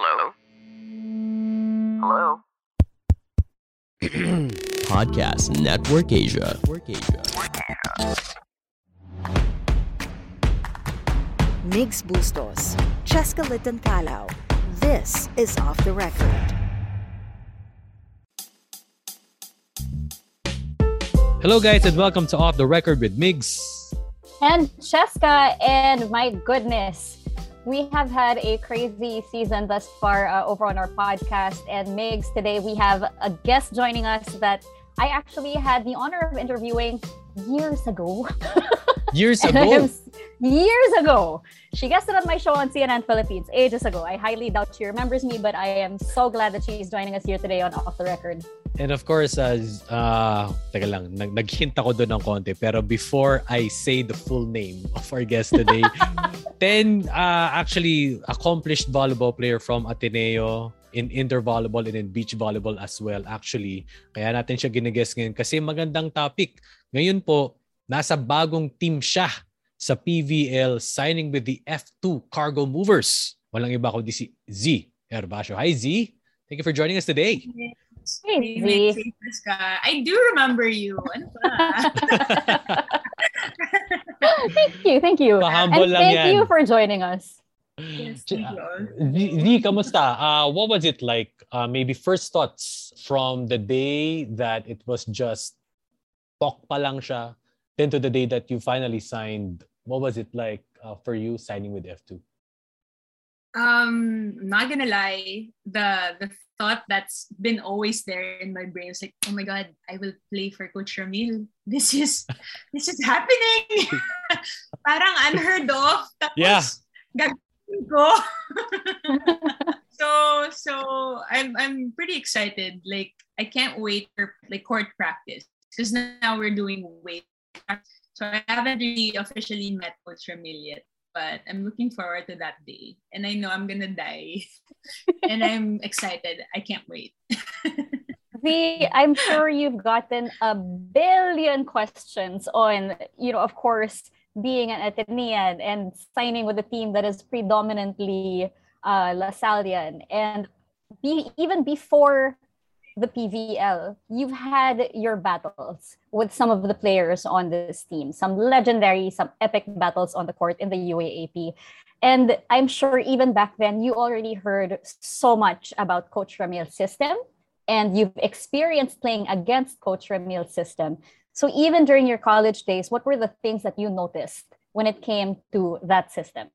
Hello? Hello? Podcast Network Asia. Network Asia. Migs Bustos, Cheska Litton Calao. This is Off the Record. Hello, guys, and welcome to Off the Record with Migs. And Cheska, and my goodness, we have had a crazy season thus far uh, over on our podcast. And Migs, today we have a guest joining us that I actually had the honor of interviewing years ago. Years And I am ago. Years ago. She guested on my show on CNN Philippines ages ago. I highly doubt she remembers me, but I am so glad that she's joining us here today on Off the Record. And of course, as uh, teka lang, nag nag-hint ako doon ng konti. Pero before I say the full name of our guest today, 10 uh, actually accomplished volleyball player from Ateneo in indoor volleyball and in beach volleyball as well actually. Kaya natin siya ginigess ngayon kasi magandang topic. Ngayon po, nasa bagong team siya sa PVL signing with the F2 Cargo Movers. Walang iba kundi si Dzi Gervacio. Hi Dzi! Thank you for joining us today. Hey, Dzi. Hey, Jessica. I do remember you. Ano thank you, thank you. Pahambol And lang thank yan. you for joining us. yes, thank you. Dzi, Dzi, kamusta? Uh, what was it like? Uh, maybe first thoughts from the day that it was just talk pa lang siya, then to the day that you finally signed. What was it like uh, for you signing with F2? Um, not gonna lie, the the thought that's been always there in my brain is like, oh my god, I will play for Coach Ramil. This is this is happening. Parang unheard of. Tapos, Yeah. ko. so so I'm I'm pretty excited. Like I can't wait for like court practice because now we're doing weight. So I haven't really officially met Coach Ramil yet, but I'm looking forward to that day. And I know I'm gonna die. and I'm excited. I can't wait. V, I'm sure you've gotten a billion questions on, you know, of course, being an Atenean and signing with a team that is predominantly uh, Lasallian. And be, even before the PVL, you've had your battles with some of the players on this team, some legendary, some epic battles on the court in the UAAP. And I'm sure even back then, you already heard so much about Coach Ramil's system and you've experienced playing against Coach Ramil's system. So even during your college days, what were the things that you noticed when it came to that system?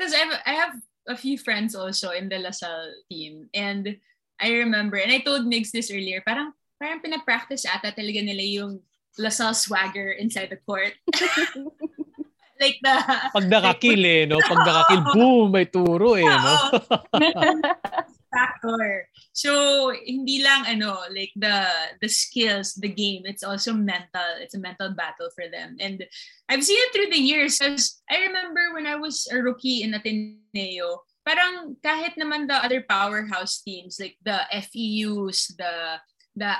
because I have, a few friends also in the LaSalle team. And I remember, and I told Migs this earlier, parang, parang pinapractice ata talaga nila yung LaSalle swagger inside the court. like the... Pag nakakil eh, no? Pag nakakil, boom, may turo eh, no? factor. So hindi lang ano like the the skills, the game. It's also mental. It's a mental battle for them. And I've seen it through the years. Because I remember when I was a rookie in Ateneo, parang kahit naman the other powerhouse teams like the FEUs, the the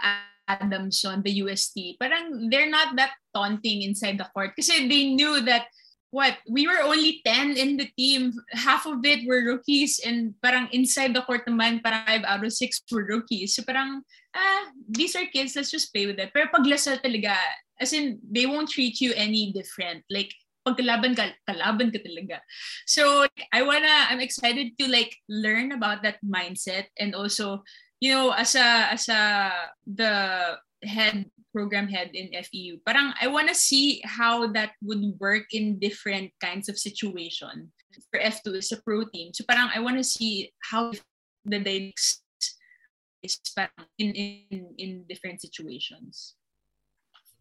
Adamson, the UST, parang they're not that taunting inside the court. Kasi they knew that what we were only 10 in the team. Half of it were rookies and parang inside the court naman parang 5 out of 6 were rookies. So parang ah these are kids let's just play with it. Pero pag Lasal talaga as in they won't treat you any different. Like pag kalaban ka kalaban ka talaga so I wanna I'm excited to like learn about that mindset and also you know as a as a the head program head in FEU. Parang I want to see how that would work in different kinds of situation. For F2 is a pro team. So parang I want to see how the dynamics is parang in, in, in different situations.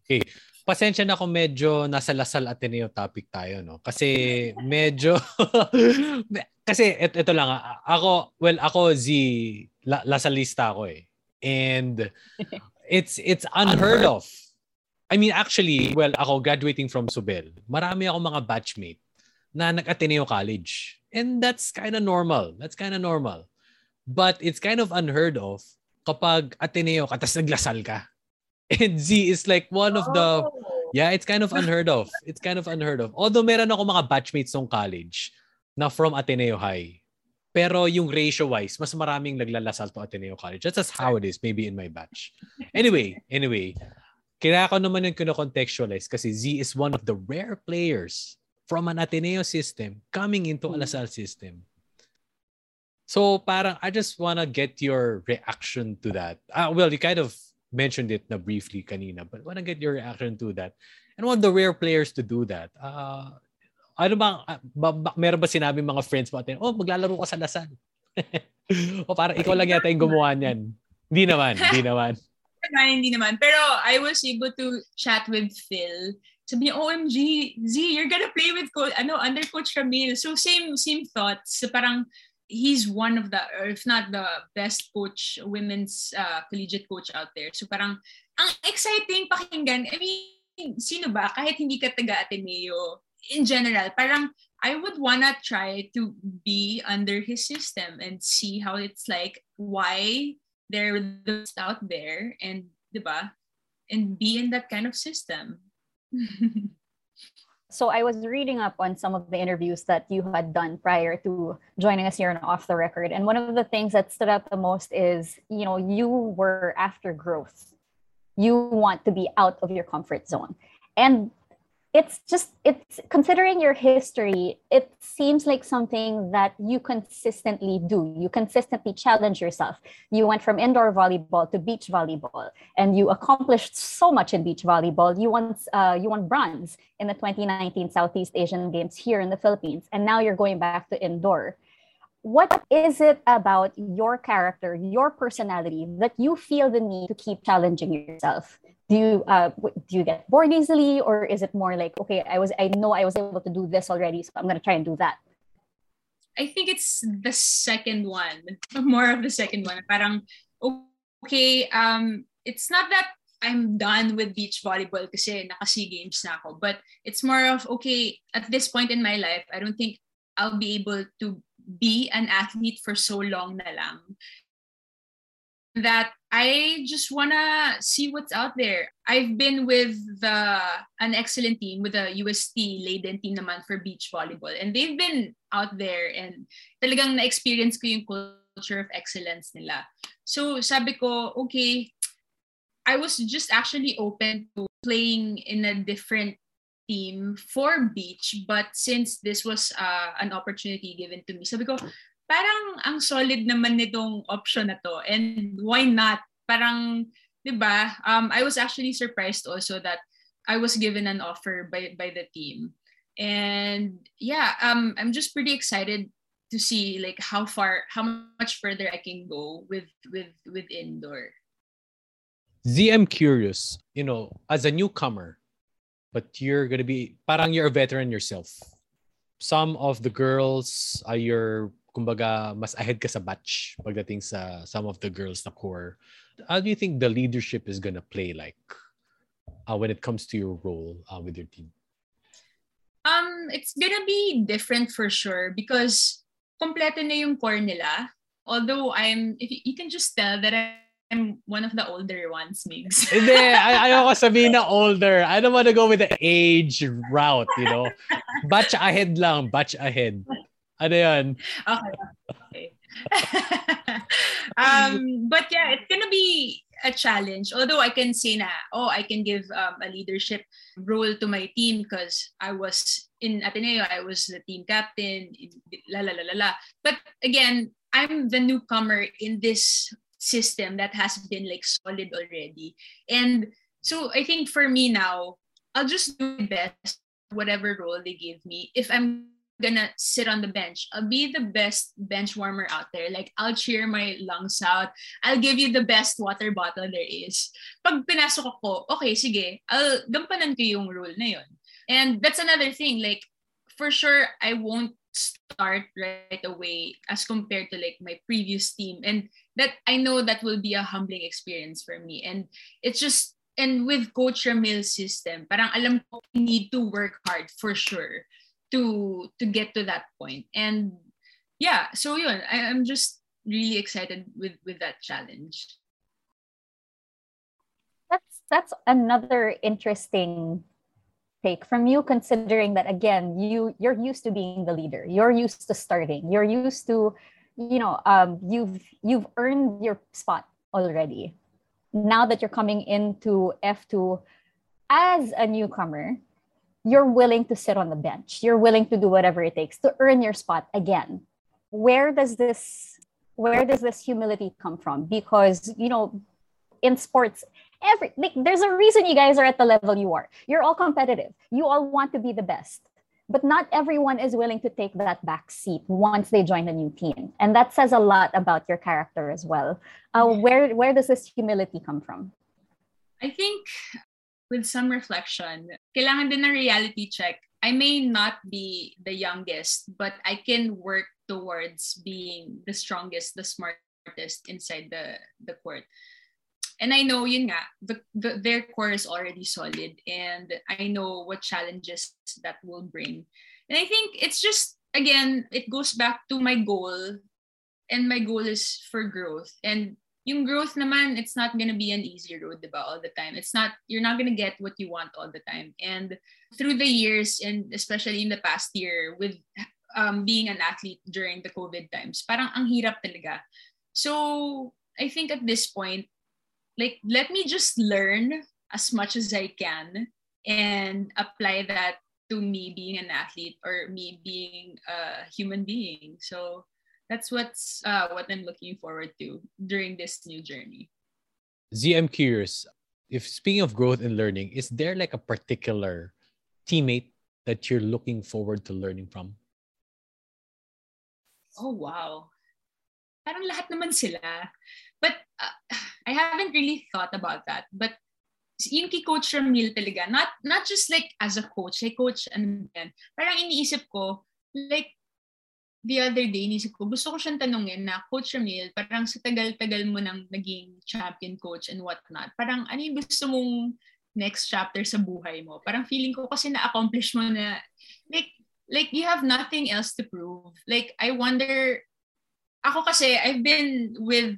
Okay. Pasensya na kung medyo nasa Lasal Ateneo topic tayo, no? Kasi medyo... kasi et, ito lang, ako, well, ako, Z, La, Lasalista ako eh. And it's it's unheard of. I mean, actually, well, ako graduating from Subel, marami ako mga batchmate na nag-Ateneo College. And that's kind of normal. That's kind of normal. But it's kind of unheard of kapag Ateneo ka, tapos naglasal ka. And Z is like one of the Yeah, it's kind of unheard of. It's kind of unheard of. Although meron ako mga batchmates nung college na from Ateneo High. Pero yung ratio-wise, mas maraming naglalasal to Ateneo College. That's just how it is, maybe in my batch. Anyway, anyway, kaya ko naman yung kino-contextualize kasi Z is one of the rare players from an Ateneo system coming into Alasal system. So parang I just wanna get your reaction to that. Uh, well, you kind of mentioned it na briefly kanina, but wanna get your reaction to that. And one of the rare players to do that. Uh, ano ba, ba, ba meron ba sinabi mga friends mo atin, oh, maglalaro ka sa Lasal. o parang ikaw lang yata yung gumawa niyan. Hindi naman, hindi naman. hindi naman. Pero I was able to chat with Phil. Sabi niya, OMG, Z, you're gonna play with coach, ano, under Coach Camille. So same same thoughts. So parang he's one of the, if not the best coach, women's uh, collegiate coach out there. So parang, ang exciting pakinggan. I mean, sino ba, kahit hindi ka taga-Ateneo, in general, parang I would wanna try to be under his system and see how it's like, why they're the best out there, and, di ba? And be in that kind of system. So I was reading up on some of the interviews that you had done prior to joining us here on Off the Record. And one of the things that stood out the most is, you know, you were after growth. You want to be out of your comfort zone. And it's just it's considering your history it seems like something that you consistently do. You consistently challenge yourself. You went from indoor volleyball to beach volleyball and you accomplished so much in beach volleyball. You won uh, you won bronze in the 2019 southeast asian games here in the philippines and now you're going back to indoor what is it about your character your personality that you feel the need to keep challenging yourself? Do you uh, do you get bored easily or is it more like okay i was i know i was able to do this already so i'm to try and do that? I think it's the second one more of the second one. Parang okay um it's not that i'm done with beach volleyball kasi naka games na ako but it's more of okay at this point in my life i don't think i'll be able to be an athlete for so long na lang that I just wanna see what's out there. I've been with the an excellent team with the UST Leiden team naman for beach volleyball and they've been out there and talagang na-experience ko yung culture of excellence nila. So sabi ko, okay, I was just actually open to playing in a different team for beach but since this was uh, an opportunity given to me, sabi ko, parang ang solid naman nitong option na to. And why not? Parang, di ba, um, I was actually surprised also that I was given an offer by, by the team. And yeah, um, I'm just pretty excited to see like how far, how much further I can go with, with, with indoor. Dzi, I'm curious, you know, as a newcomer, but you're gonna be, parang you're a veteran yourself. Some of the girls are your kumbaga mas ahead ka sa batch pagdating sa some of the girls na core. How do you think the leadership is gonna play like uh, when it comes to your role uh, with your team? Um, it's gonna be different for sure because kompleto na yung core nila. Although I'm, if you, you can just tell that I'm one of the older ones, Migs. Hindi, ay ayoko sabihin na older. I don't want to go with the age route, you know. Batch ahead lang, batch ahead. Ano yan? Okay. okay. um, but yeah, it's gonna be a challenge. Although I can say na, oh, I can give um, a leadership role to my team because I was in Ateneo, I was the team captain, la la la la la. But again, I'm the newcomer in this system that has been like solid already. And so I think for me now, I'll just do best, whatever role they give me. If I'm gonna sit on the bench. I'll be the best bench warmer out there. Like, I'll cheer my lungs out. I'll give you the best water bottle there is. Pag pinasok ako, okay, sige, I'll gampanan ko yung rule na yun. And that's another thing. Like, for sure, I won't start right away as compared to like my previous team. And that I know that will be a humbling experience for me. And it's just and with Coach Ramil's system, parang alam ko I need to work hard for sure to to get to that point and yeah so yun, I, i'm just really excited with with that challenge that's that's another interesting take from you considering that again you you're used to being the leader you're used to starting you're used to you know, um, you've you've earned your spot already. Now that you're coming into F2 as a newcomer, you're willing to sit on the bench. You're willing to do whatever it takes to earn your spot again. Where does this where does this humility come from? Because, you know, in sports, every like there's a reason you guys are at the level you are. You're all competitive. You all want to be the best. But not everyone is willing to take that back seat once they join a new team. And that says a lot about your character as well. Uh, where where does this humility come from? I think with some reflection, kailangan din ng reality check. I may not be the youngest, but I can work towards being the strongest, the smartest inside the, the court. And I know, yun nga, the, the, their core is already solid and I know what challenges that will bring. And I think it's just, again, it goes back to my goal and my goal is for growth. And yung growth naman, it's not gonna be an easy road, diba, all the time. It's not, you're not gonna get what you want all the time. And through the years, and especially in the past year, with um, being an athlete during the COVID times, parang ang hirap talaga. So, I think at this point, like, let me just learn as much as I can and apply that to me being an athlete or me being a human being. So, that's what's uh, what I'm looking forward to during this new journey. Dzi, I'm curious. If speaking of growth and learning, is there like a particular teammate that you're looking forward to learning from? Oh wow, parang lahat naman sila. But uh, I haven't really thought about that. But yung kay Coach Ramil talaga, not not just like as a coach, like coach ano yan. Parang iniisip ko, like the other day, nisip ko, gusto ko siyang tanungin na, Coach Ramil, parang sa tagal-tagal mo nang naging champion coach and whatnot, parang ano yung gusto mong next chapter sa buhay mo? Parang feeling ko kasi na-accomplish mo na, like, like you have nothing else to prove. Like, I wonder, ako kasi, I've been with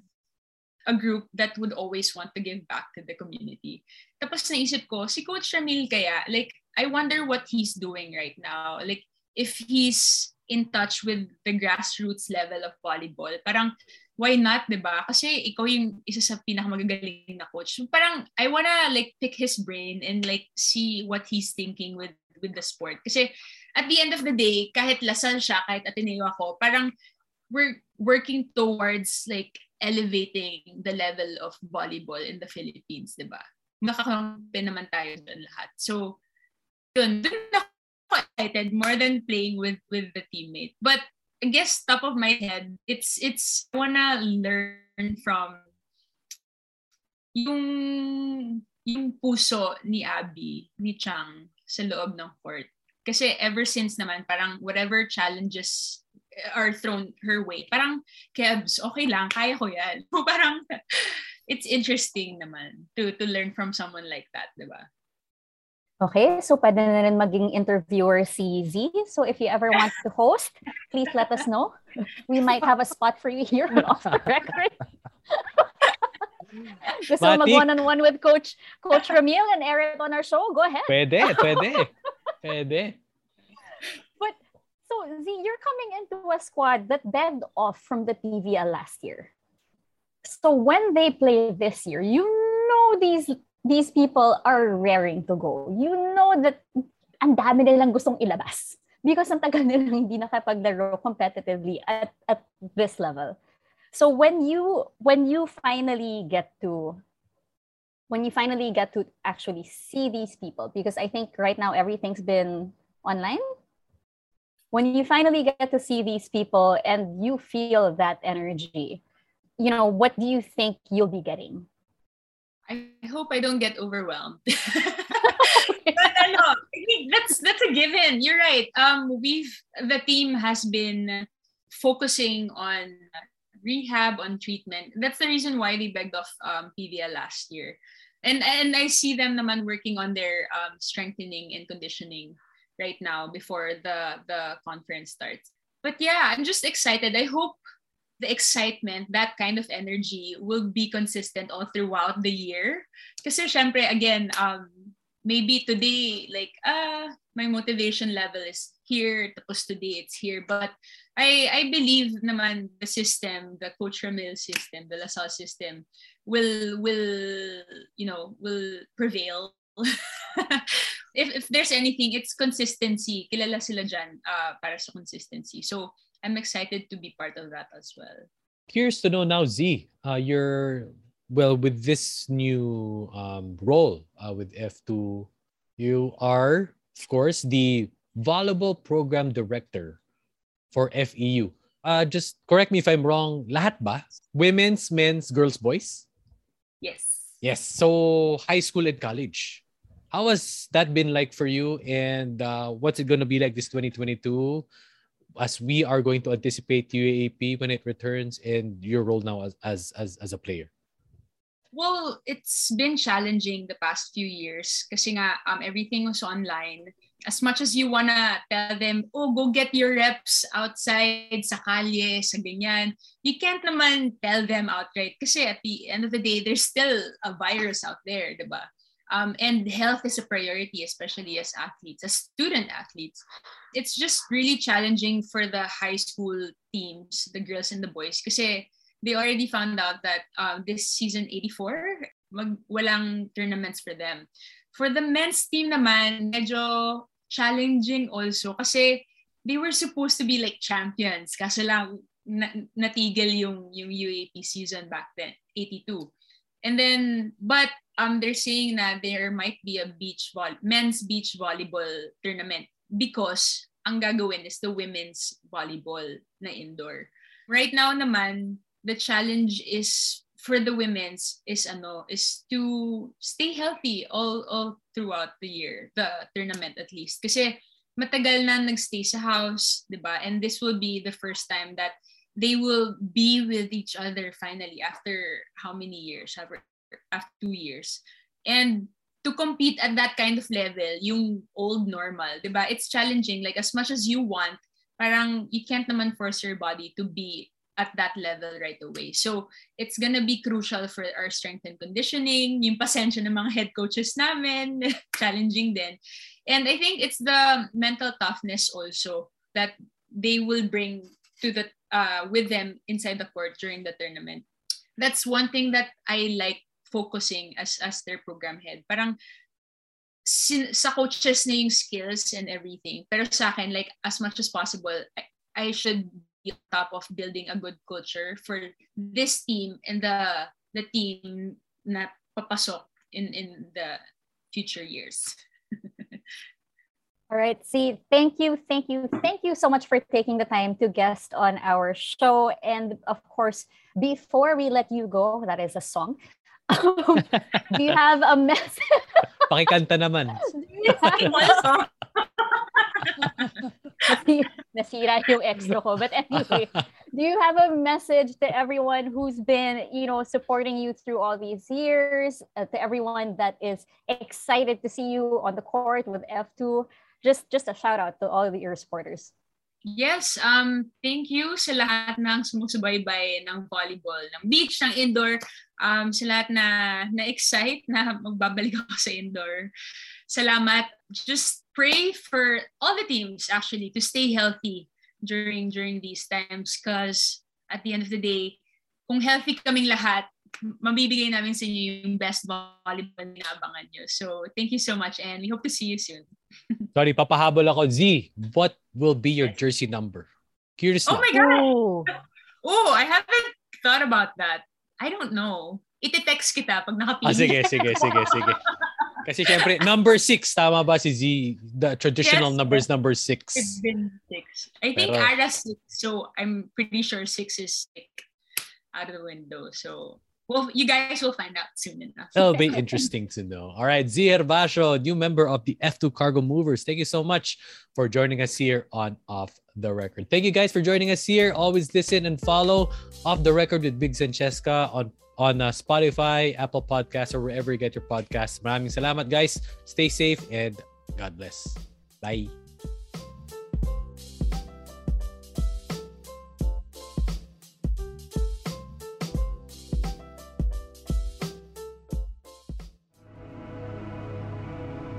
a group that would always want to give back to the community. Tapos naisip ko, si Coach Ramil kaya, like, I wonder what he's doing right now. Like, if he's in touch with the grassroots level of volleyball. Parang, why not, di ba? Kasi ikaw yung isa sa pinakamagagaling na coach. Parang, I wanna like pick his brain and like see what he's thinking with with the sport. Kasi at the end of the day, kahit Lasal siya, kahit Ateneo ako, parang we're working towards like elevating the level of volleyball in the Philippines, di ba? Nakakampi naman tayo doon lahat. So, yun, doon ako excited more than playing with with the teammate. But I guess top of my head, it's it's I wanna learn from yung yung puso ni Abby, ni Chang sa loob ng court. Kasi ever since naman, parang whatever challenges are thrown her way, parang, Kebs, okay lang, kaya ko yan. parang, it's interesting naman to to learn from someone like that, di ba? Okay, so pwede na rin maging interviewer si Dzi. So if you ever want to host, please let us know. We might have a spot for you here off the record. Gusto mo mag one-on-one with Coach Coach Ramil and Eric on our show? Go ahead. Pwede, pwede. pwede. Dzi, you're coming into a squad that begged off from the PVL last year. So when they play this year, you know these these people are raring to go. You know that ang dami nilang gustong ilabas because ang tagal nilang hindi nakapaglaro competitively at, at this level. So when you when you finally get to when you finally get to actually see these people because I think right now everything's been online when you finally get to see these people and you feel that energy you know what do you think you'll be getting I hope I don't get overwhelmed. but I mean, that's that's a given. You're right. Um, we've the team has been focusing on rehab, on treatment. That's the reason why they begged off um, PVL last year. And and I see them naman working on their um, strengthening and conditioning right now before the the conference starts. But yeah, I'm just excited. I hope the excitement, that kind of energy will be consistent all throughout the year. Kasi syempre, again, um, maybe today like ah my motivation level is here tapos today it's here but I I believe naman the system the coach Ramil system the LaSalle system will will you know will prevail if, if there's anything it's consistency kilala sila dyan uh, para sa consistency so I'm excited to be part of that as well Curious to know now, Dzi, uh, you're well with this new um, role uh, with F2. You are, of course, the volleyball program director for FEU. Uh, just correct me if I'm wrong. Lahat ba? Women's, men's, girls, boys? yes Yes. So high school and college. How has that been like for you? And uh, what's it going to be like this 2022 as we are going to anticipate UAAP when it returns and your role now as as as, as a player? Well, it's been challenging the past few years nga um, everything was online. As much as you wanna tell them, oh, go get your reps outside, sa kalye, sa ganyan, you can't naman tell them outright kasi at the end of the day, there's still a virus out there, di ba? Um, and health is a priority, especially as athletes, as student athletes. It's just really challenging for the high school teams, the girls and the boys, kasi they already found out that uh, this season 84, mag, walang tournaments for them. For the men's team naman, medyo challenging also kasi they were supposed to be like champions. Kaso lang na, natigil yung, yung UAP season back then, 82. And then, but um, they're saying that there might be a beach vol men's beach volleyball tournament because ang gagawin is the women's volleyball na indoor. Right now naman, the challenge is for the women's is ano is to stay healthy all all throughout the year, the tournament at least. Kasi matagal na nagstay sa house, 'di ba? And this will be the first time that they will be with each other finally after how many years? After, after two years. And to compete at that kind of level, yung old normal, 'di ba? It's challenging. Like as much as you want, parang you can't naman force your body to be at that level right away. So it's gonna be crucial for our strength and conditioning, yung pasensya ng mga head coaches namin, challenging din. And I think it's the mental toughness also that they will bring to the uh, with them inside the court during the tournament. That's one thing that I like focusing as as their program head. Parang sin, sa coaches na yung skills and everything. Pero sa akin, like as much as possible, I, I should be on top of building a good culture for this team and the the team na papasok in in the future years. All right. See, thank you, thank you, thank you so much for taking the time to guest on our show. And of course, before we let you go, that is a song. Um, do you have a message? Pakikanta naman. Nasi- Nasira yung extra ko. But anyway, do you have a message to everyone who's been, you know, supporting you through all these years, uh, to everyone that is excited to see you on the court with F2? Just just a shout out to all of your supporters. Yes, um, thank you sa lahat ng sumusubaybay ng volleyball, ng beach, ng indoor, um, sa lahat na na-excite na magbabalik ako sa indoor. Salamat. Just pray for all the teams actually to stay healthy during during these times because at the end of the day, kung healthy kaming lahat, mabibigay namin sa inyo yung best volleyball na abangan nyo. So, thank you so much and we hope to see you soon. Sorry, papahabol ako. Z, what will be your jersey number? Curious Oh lang. my God! Ooh. Oh, I haven't thought about that. I don't know. Iti-text kita pag nakapili. Ah, sige, sige, sige, sige. Kasi syempre, number six, tama ba si Z? The traditional Yes, number is number six. It's been six. I think Pero- Ara six, so I'm pretty sure six is like out of the window. So well, you guys will find out soon enough. That'll be interesting to know. All right, Dzi Gervacio, new member of the F2 Cargo Movers. Thank you so much for joining us here on Off the Record. Thank you guys for joining us here. Always listen and follow Off the Record with Big Francesca on on uh, Spotify, Apple Podcasts, or wherever you get your podcasts. Maraming salamat, guys. Stay safe and God bless. Bye.